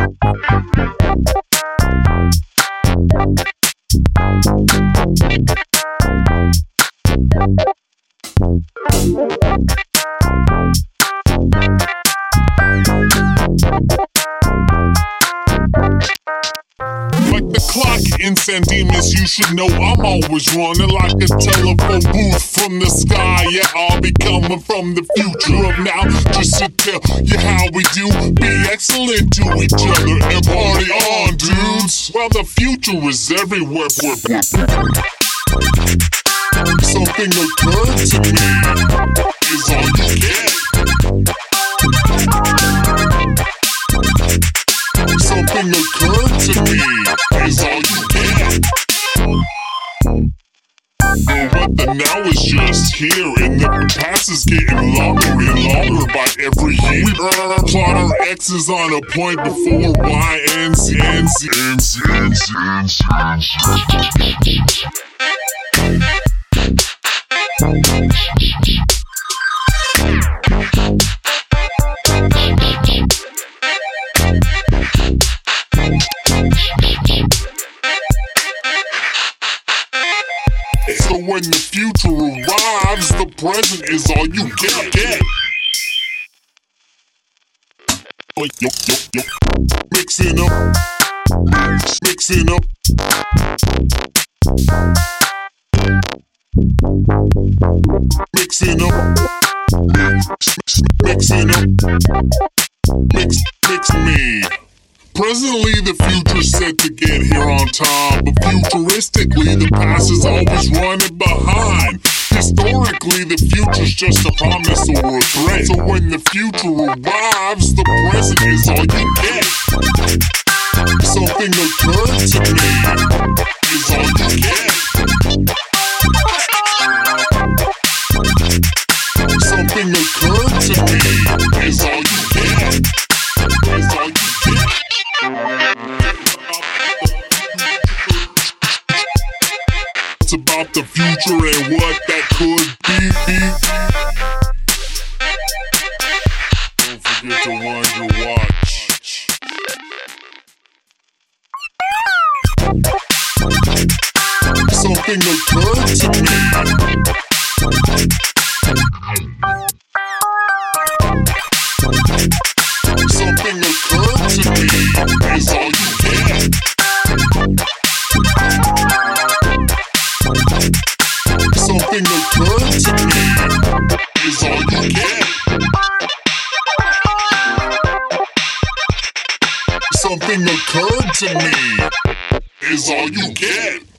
Like San Dimas, you should know I'm always running like a telephone booth from the sky. Yeah, I'll be coming from the future of now just to tell you how we do. Be excellent to each other and party on, dudes. Well, the future is everywhere. Something occurred to me is all you get. Something occurred to me is all you But the now is just here, and the past is getting longer and longer by every year. We uh, plot our X's on a point before Y and Z and Z and Z and when the future arrives, the present is all you get. get. Yo, yo, yo. Mixing up, mixing up. Mixing up, mixing up, mix, mix me. Presently, the future's set to get here on time, but futuristically, the past is always running behind. Historically, the future's just a promise or a threat. So when the future arrives, the present is all you get. Something occurred to me is all you get. Something occurred to me is all you get. Is all It's about the future and what that could be. Don't forget to wind your watch. Something occurred to me. Something occurred to me is all you get. Something occurred to me is all you get.